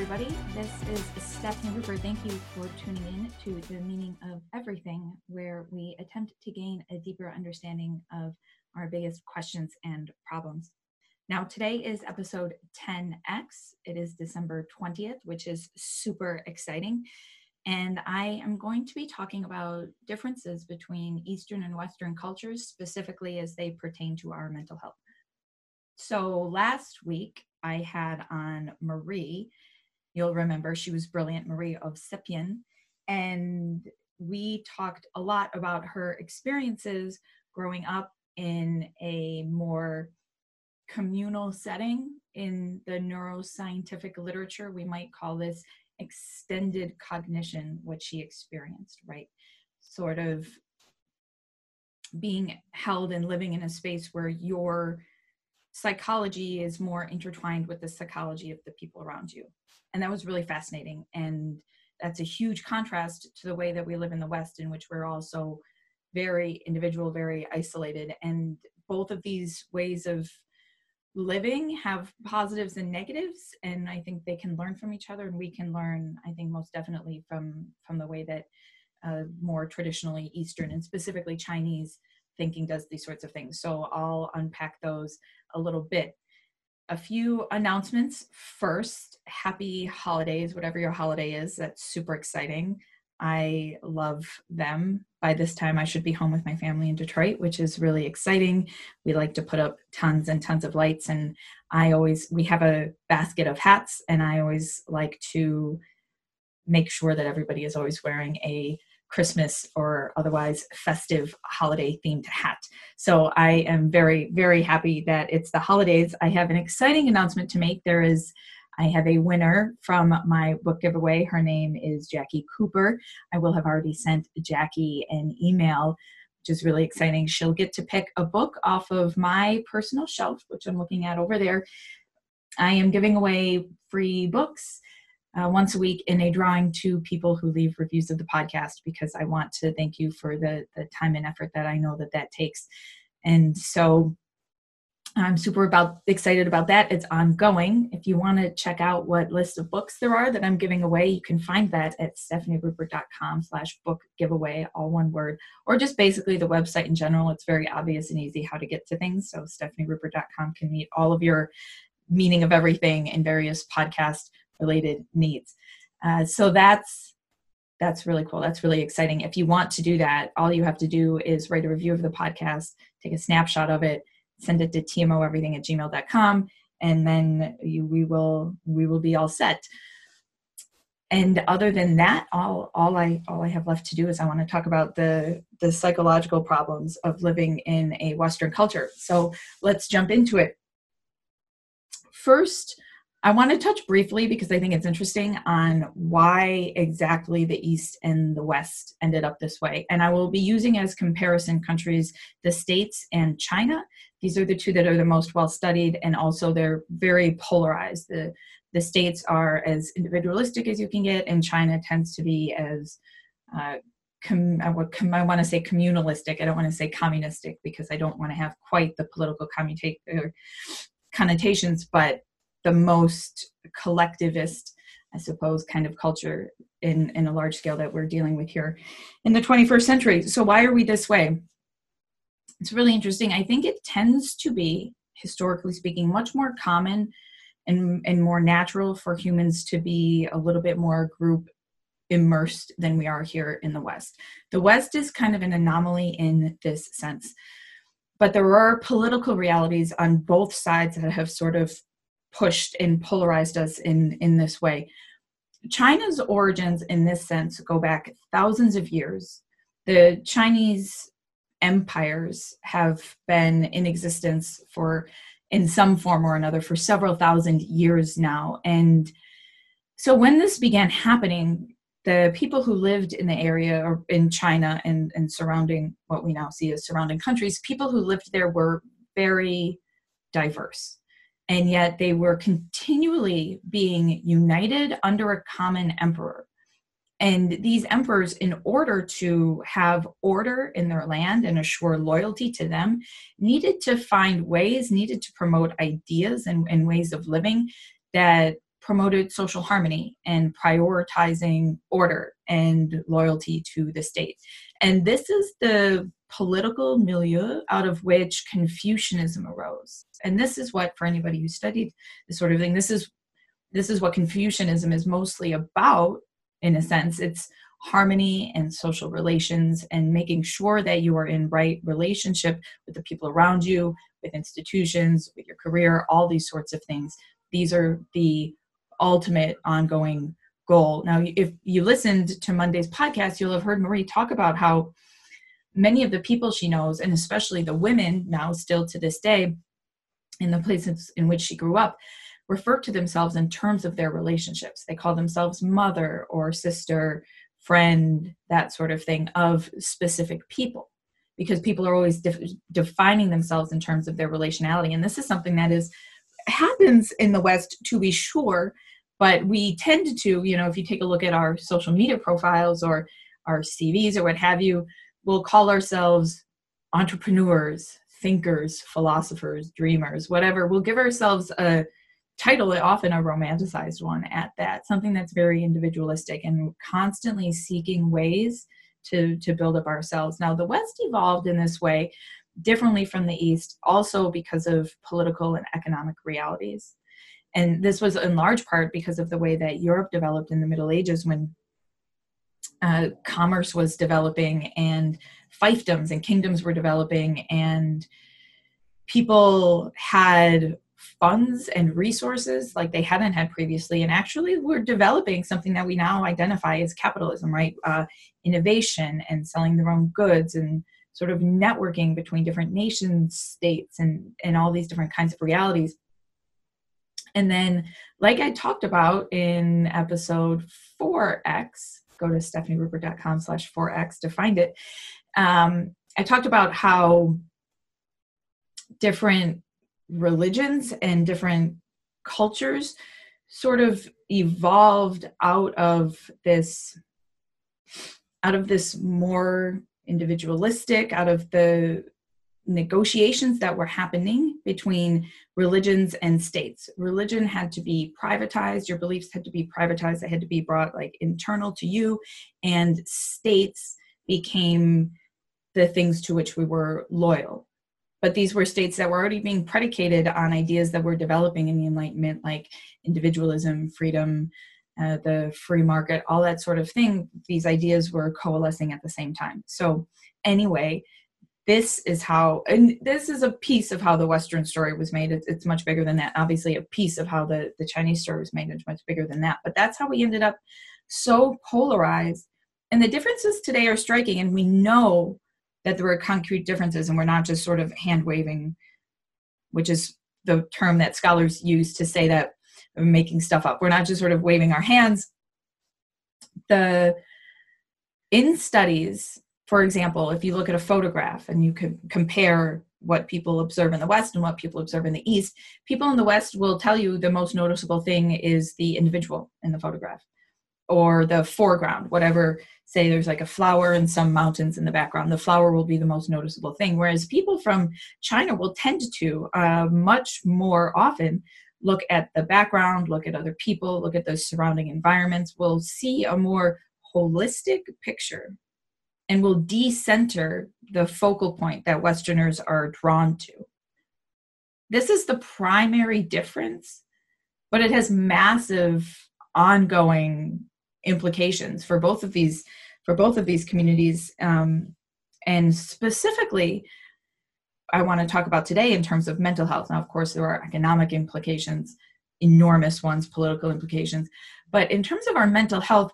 everybody. This is Stephanie Rupert. Thank you for tuning in to The Meaning of Everything, where we attempt to gain a deeper understanding of our biggest questions and problems. Now, today is episode 10X. It is December 20th, which is super exciting. And I am going to be talking about differences between Eastern and Western cultures, specifically as they pertain to our mental health. So, last week I had on Marie, You'll remember she was brilliant, Marie of Ovsepian. And we talked a lot about her experiences growing up in a more communal setting in the neuroscientific literature. We might call this extended cognition, what she experienced, right? Sort of being held and living in a space where your psychology is more intertwined with the psychology of the people around you and that was really fascinating. And that's a huge contrast to the way that we live in the west in which we're also very individual very isolated. And both of these ways of living have positives and negatives. And i think they can learn from each other. And we can learn i think most definitely from from the way that uh, more traditionally eastern and specifically chinese thinking does these sorts of things. So i'll unpack those a little bit a few announcements. First, happy holidays, whatever your holiday is. That's super exciting. I love them. By this time, I should be home with my family in Detroit, which is really exciting. We like to put up tons and tons of lights, and I always, we have a basket of hats, and I always like to make sure that everybody is always wearing a Christmas or otherwise festive holiday themed hat. So I am very, very happy that it's the holidays. I have an exciting announcement to make. There is I have a winner from my book giveaway. Her name is Jackie Cooper. I will have already sent Jackie an email, which is really exciting. She'll get to pick a book off of my personal shelf, which I'm looking at over there. I am giving away free books uh, once a week in a drawing to people who leave reviews of the podcast because I want to thank you for the the time and effort that I know that that takes. And so I'm super about excited about that. It's ongoing. If you want to check out what list of books there are that I'm giving away, you can find that at stephanierupert.com slash book giveaway, all one word, or just basically the website in general. It's very obvious and easy how to get to things. So stephanierupert.com can meet all of your meaning of everything in various podcast related needs. Uh, so that's that's really cool. That's really exciting. If you want to do that, all you have to do is write a review of the podcast, take a snapshot of it, send it to tmoeverything at gmail.com, and then you, we will we will be all set. And other than that, all all I all I have left to do is I want to talk about the the psychological problems of living in a Western culture. So let's jump into it. First, I want to touch briefly because I think it's interesting on why exactly the East and the West ended up this way. And I will be using as comparison countries the States and China. These are the two that are the most well studied, and also they're very polarized. The, the States are as individualistic as you can get, and China tends to be as uh, Com, I, would, com, I want to say communalistic. I don't want to say communistic because I don't want to have quite the political commuta- connotations, but the most collectivist I suppose, kind of culture in, in a large scale that we're dealing with here in the 21st century. So, why are we this way? It's really interesting. I think it tends to be, historically speaking, much more common and, and more natural for humans to be a little bit more group immersed than we are here in the West. The West is kind of an anomaly in this sense. But there are political realities on both sides that have sort of pushed and polarized us in in this way. China's origins in this sense go back thousands of years. The chinese empires have been in existence for in some form or another for several thousand years now. And so when this began happening the people who lived in the area or in china and, and surrounding what we now see as surrounding countries people who lived there were very diverse and yet they were continually being united under a common emperor. And these emperors, in order to have order in their land and assure loyalty to them, needed to find ways, needed to promote ideas and, and ways of living that promoted social harmony and prioritizing order and loyalty to the state. And this is the political milieu out of which Confucianism arose. And this is what, for anybody who studied this sort of thing, this is this is what Confucianism is mostly about, in a sense. It's harmony and social relations and making sure that you are in right relationship with the people around you, with institutions, with your career, all these sorts of things. These are the ultimate ongoing goal. Now, if you listened to Monday's podcast, you'll have heard Marie talk about how many of the people she knows, and especially the women now, still to this day, in the places in which she grew up, refer to themselves in terms of their relationships. They call themselves mother or sister, friend, that sort of thing, of specific people. Because people are always def- defining themselves in terms of their relationality. And this is something that is happens in the West to be sure, but we tend to, you know, if you take a look at our social media profiles or our CVs or what have you, we'll call ourselves entrepreneurs, thinkers, philosophers, dreamers, whatever. We'll give ourselves a title, often a romanticized one at that, something that's very individualistic and constantly seeking ways to, to build up ourselves. Now, the West evolved in this way differently from the East, also because of political and economic realities. And this was in large part because of the way that Europe developed in the Middle Ages when uh, commerce was developing and fiefdoms and kingdoms were developing and people had funds and resources like they hadn't had previously and actually we're developing something that we now identify as capitalism right? Uh, innovation and selling their own goods and sort of networking between different nation states and and all these different kinds of realities and then like i talked about in episode 4x go to stephanierupert.com slash 4x to find it. Um, i talked about how different religions and different cultures sort of evolved out of this out of this more individualistic out of the negotiations that were happening between religions and states. Religion had to be privatized, your beliefs had to be privatized, they had to be brought like internal to you, and states became the things to which we were loyal. But these were states that were already being predicated on ideas that were developing in the Enlightenment, like individualism, freedom, uh, the free market, all that sort of thing, these ideas were coalescing at the same time. So, anyway, this is how, and this is a piece of how the Western story was made. It's, it's much bigger than that. Obviously, a piece of how the, the Chinese story was made is much bigger than that. But that's how we ended up so polarized. And the differences today are striking, and we know that there were concrete differences, and we're not just sort of hand waving, which is the term that scholars use to say that we're making stuff up. We're not just sort of waving our hands. The in studies, for example, if you look at a photograph and you could compare what people observe in the West and what people observe in the East, people in the West will tell you the most noticeable thing is the individual in the photograph or the foreground, whatever. Say there's like a flower and some mountains in the background, the flower will be the most noticeable thing. Whereas people from China will tend to uh, much more often look at the background, look at other people, look at the surrounding environments, we'll see a more holistic picture and will decenter the focal point that Westerners are drawn to. This is the primary difference, but it has massive ongoing implications for both of these for both of these communities um, and specifically I want to talk about today in terms of mental health. Now, of course, there are economic implications, enormous ones, political implications. But in terms of our mental health,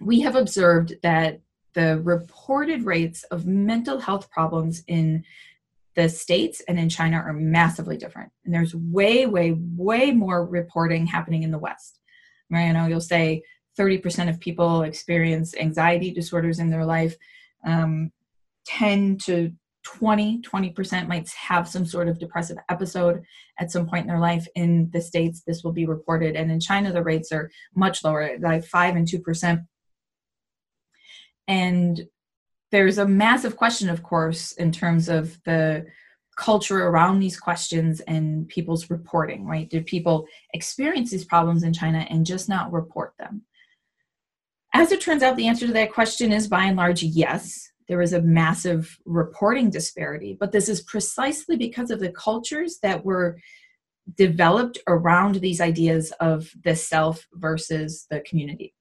we have observed that the reported rates of mental health problems in the States and in China are massively different. And there's way, way, way more reporting happening in the West. Mariano, you'll say 30% of people experience anxiety disorders in their life. Um, 10 to 20 20% might have some sort of depressive episode at some point in their life in the states this will be reported and in china the rates are much lower like 5 and 2% and there's a massive question of course in terms of the culture around these questions and people's reporting, right? Did people experience these problems in China and just not report them? As it turns out, the answer to that question is by and large yes. There is a massive reporting disparity, but this is precisely because of the cultures that were developed around these ideas of the self versus the community,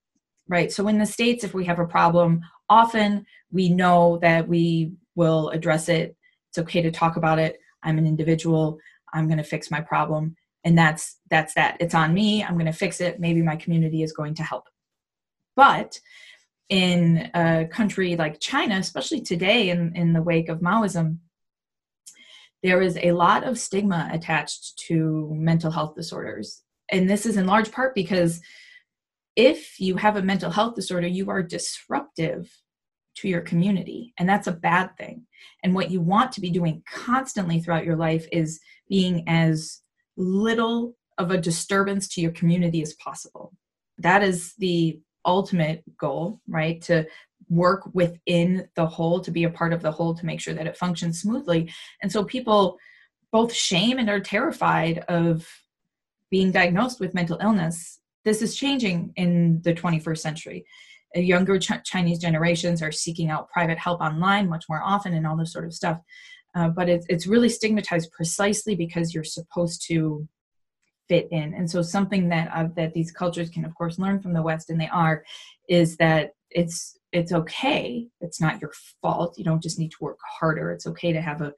right? So in the States, if we have a problem, often we know that we will address it. It's okay to talk about it. I'm an individual. I'm going to fix my problem. And that's that's that. It's on me. I'm going to fix it. Maybe my community is going to help. But in a country like China, especially today in, in the wake of Maoism, there is a lot of stigma attached to mental health disorders. And this is in large part because if you have a mental health disorder, you are disruptive to your community, and that's a bad thing. And what you want to be doing constantly throughout your life is being as little of a disturbance to your community as possible. That is the ultimate goal, right? To work within the whole, to be a part of the whole, to make sure that it functions smoothly. And so people both shame and are terrified of being diagnosed with mental illness. This is changing in the 21st century. Uh, younger Ch- Chinese generations are seeking out private help online much more often and all this sort of stuff. Uh, but it's, it's really stigmatized precisely because you're supposed to fit in. And so something that uh, that these cultures can of course learn from the West, and they are, is that it's it's okay. It's not your fault. You don't just need to work harder. It's okay to have a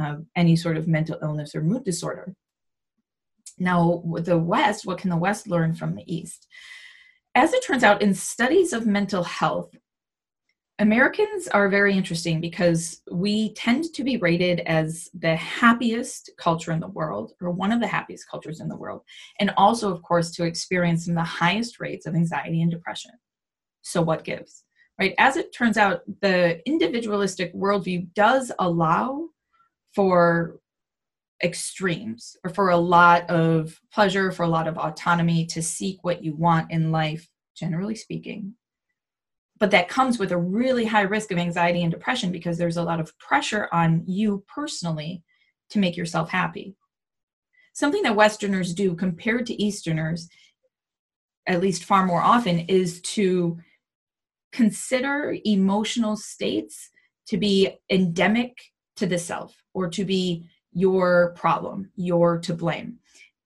uh, any sort of mental illness or mood disorder. Now, the West, what can the West learn from the East? As it turns out, in studies of mental health, Americans are very interesting because we tend to be rated as the happiest culture in the world, or one of the happiest cultures in the world, and also, of course, to experience some of the highest rates of anxiety and depression. So, what gives? Right? As it turns out, the individualistic worldview does allow for extremes or for a lot of pleasure, for a lot of autonomy to seek what you want in life, generally speaking, but that comes with a really high risk of anxiety and depression because there's a lot of pressure on you personally to make yourself happy. Something that Westerners do compared to Easterners, at least far more often, is to consider emotional states to be endemic to the self or to be your problem, you're to blame.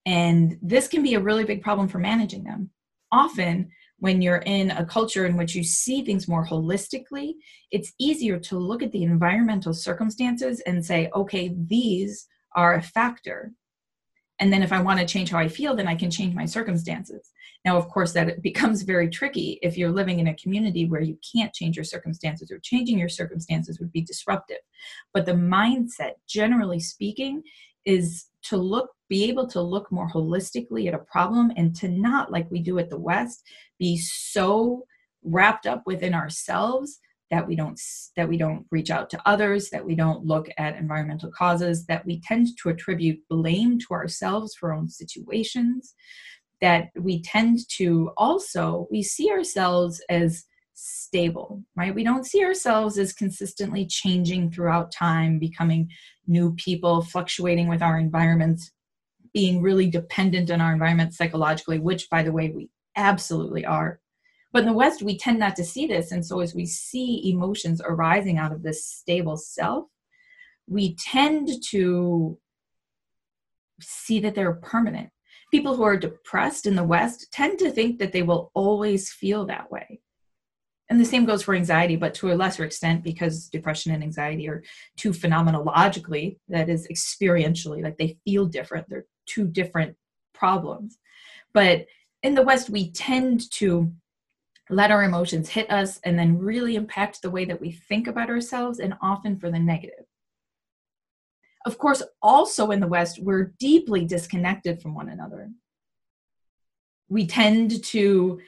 And this can be a really big problem for managing them. Often, when you're in a culture in which you see things more holistically, it's easier to look at the environmental circumstances and say, okay, these are a factor. And then if I want to change how I feel, then I can change my circumstances. Now, of course, that becomes very tricky if you're living in a community where you can't change your circumstances or changing your circumstances would be disruptive. But the mindset, generally speaking, is to look be able to look more holistically at a problem and to not like we do at the west be so wrapped up within ourselves that we don't that we don't reach out to others that we don't look at environmental causes that we tend to attribute blame to ourselves for our own situations that we tend to also we see ourselves as stable right? We don't see ourselves as consistently changing throughout time becoming new people fluctuating with our environments being really dependent on our environment psychologically which by the way we absolutely are but in the west we tend not to see this. And so as we see emotions arising out of this stable self we tend to see that they're permanent. People who are depressed in the west tend to think that they will always feel that way. And the same goes for anxiety but to a lesser extent because depression and anxiety are two phenomenologically that is experientially like they feel different. They're two different problems. But in the west we tend to let our emotions hit us and then really impact the way that we think about ourselves and often for the negative. Of course also in the west we're deeply disconnected from one another. We tend to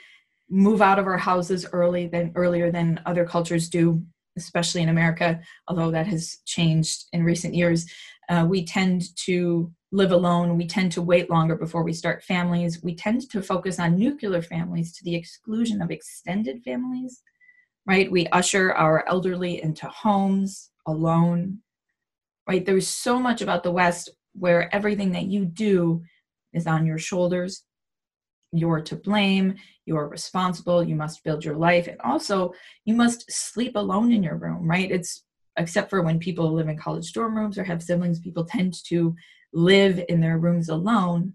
move out of our houses early than earlier than other cultures do especially in america although that has changed in recent years. Uh, we tend to live alone we tend to wait longer before we start families we tend to focus on nuclear families to the exclusion of extended families right we usher our elderly into homes alone right? There's so much about the West where everything that you do is on your shoulders. You're to blame, you're responsible, you must build your life, and also you must sleep alone in your room, right? It's except for when people live in college dorm rooms or have siblings, people tend to live in their rooms alone,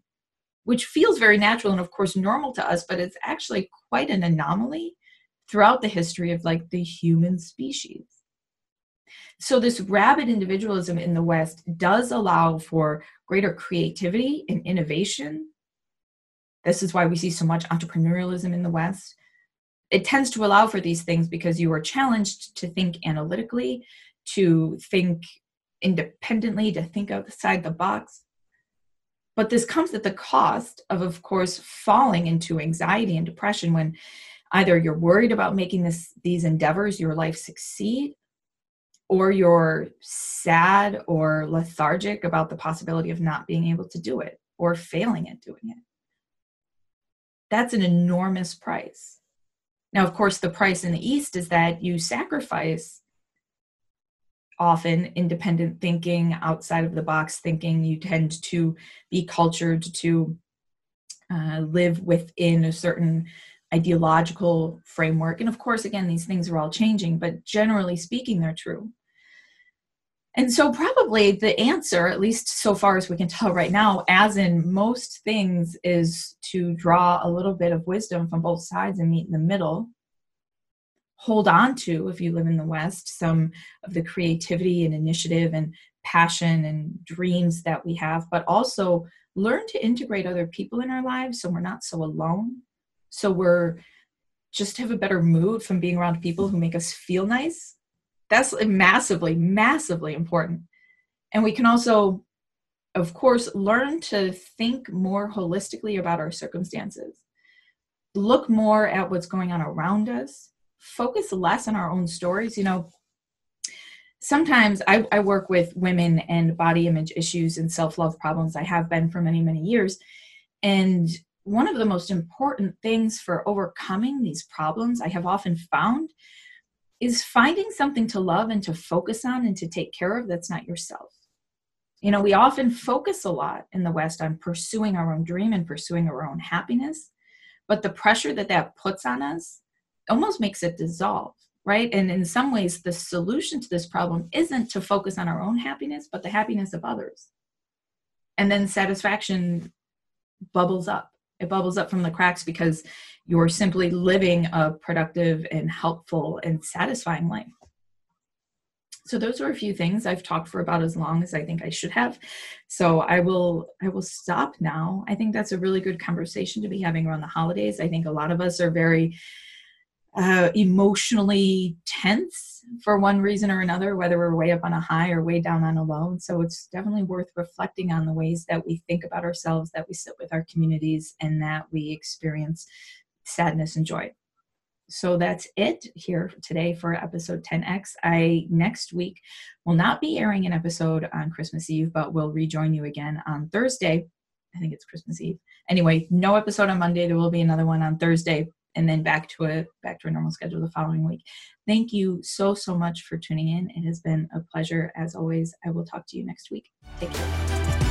which feels very natural and, of course, normal to us, but it's actually quite an anomaly throughout the history of like the human species. So, this rabid individualism in the West does allow for greater creativity and innovation. This is why we see so much entrepreneurialism in the West. It tends to allow for these things because you are challenged to think analytically, to think independently, to think outside the box. But this comes at the cost of, of course, falling into anxiety and depression when either you're worried about making this these endeavors your life succeed or you're sad or lethargic about the possibility of not being able to do it or failing at doing it that's an enormous price now of course the price in the east is that you sacrifice often independent thinking outside of the box thinking you tend to be cultured to uh, live within a certain ideological framework. And of course, again, these things are all changing, but generally speaking, they're true. And so, probably the answer, at least so far as we can tell right now, as in most things, is to draw a little bit of wisdom from both sides and meet in the middle. Hold on to, if you live in the West, some of the creativity and initiative and passion and dreams that we have, but also learn to integrate other people in our lives so we're not so alone. So we're just have a better mood from being around people who make us feel nice. That's massively massively important. And we can also of course learn to think more holistically about our circumstances. Look more at what's going on around us focus less on our own stories you know. Sometimes I, I work with women and body image issues and self-love problems. I have been for many many years. And one of the most important things for overcoming these problems I have often found is finding something to love and to focus on and to take care of that's not yourself. You know, we often focus a lot in the West on pursuing our own dream and pursuing our own happiness, but the pressure that that puts on us almost makes it dissolve, right? And in some ways, the solution to this problem isn't to focus on our own happiness, but the happiness of others. And then satisfaction bubbles up it bubbles up from the cracks because you're simply living a productive and helpful and satisfying life. So those are a few things I've talked for about as long as I think I should have. So I will I will stop now. I think that's a really good conversation to be having around the holidays. I think a lot of us are very uh, emotionally tense for one reason or another, whether we're way up on a high or way down on a low. And So it's definitely worth reflecting on the ways that we think about ourselves, that we sit with our communities, and that we experience sadness and joy. So that's it here today for episode 10x. I next week will not be airing an episode on Christmas Eve, but will rejoin you again on Thursday. I think it's Christmas Eve. Anyway, no episode on Monday. There will be another one on Thursday and then back to a back to a normal schedule the following week. Thank you so so much for tuning in. It has been a pleasure as always. I will talk to you next week. Take care.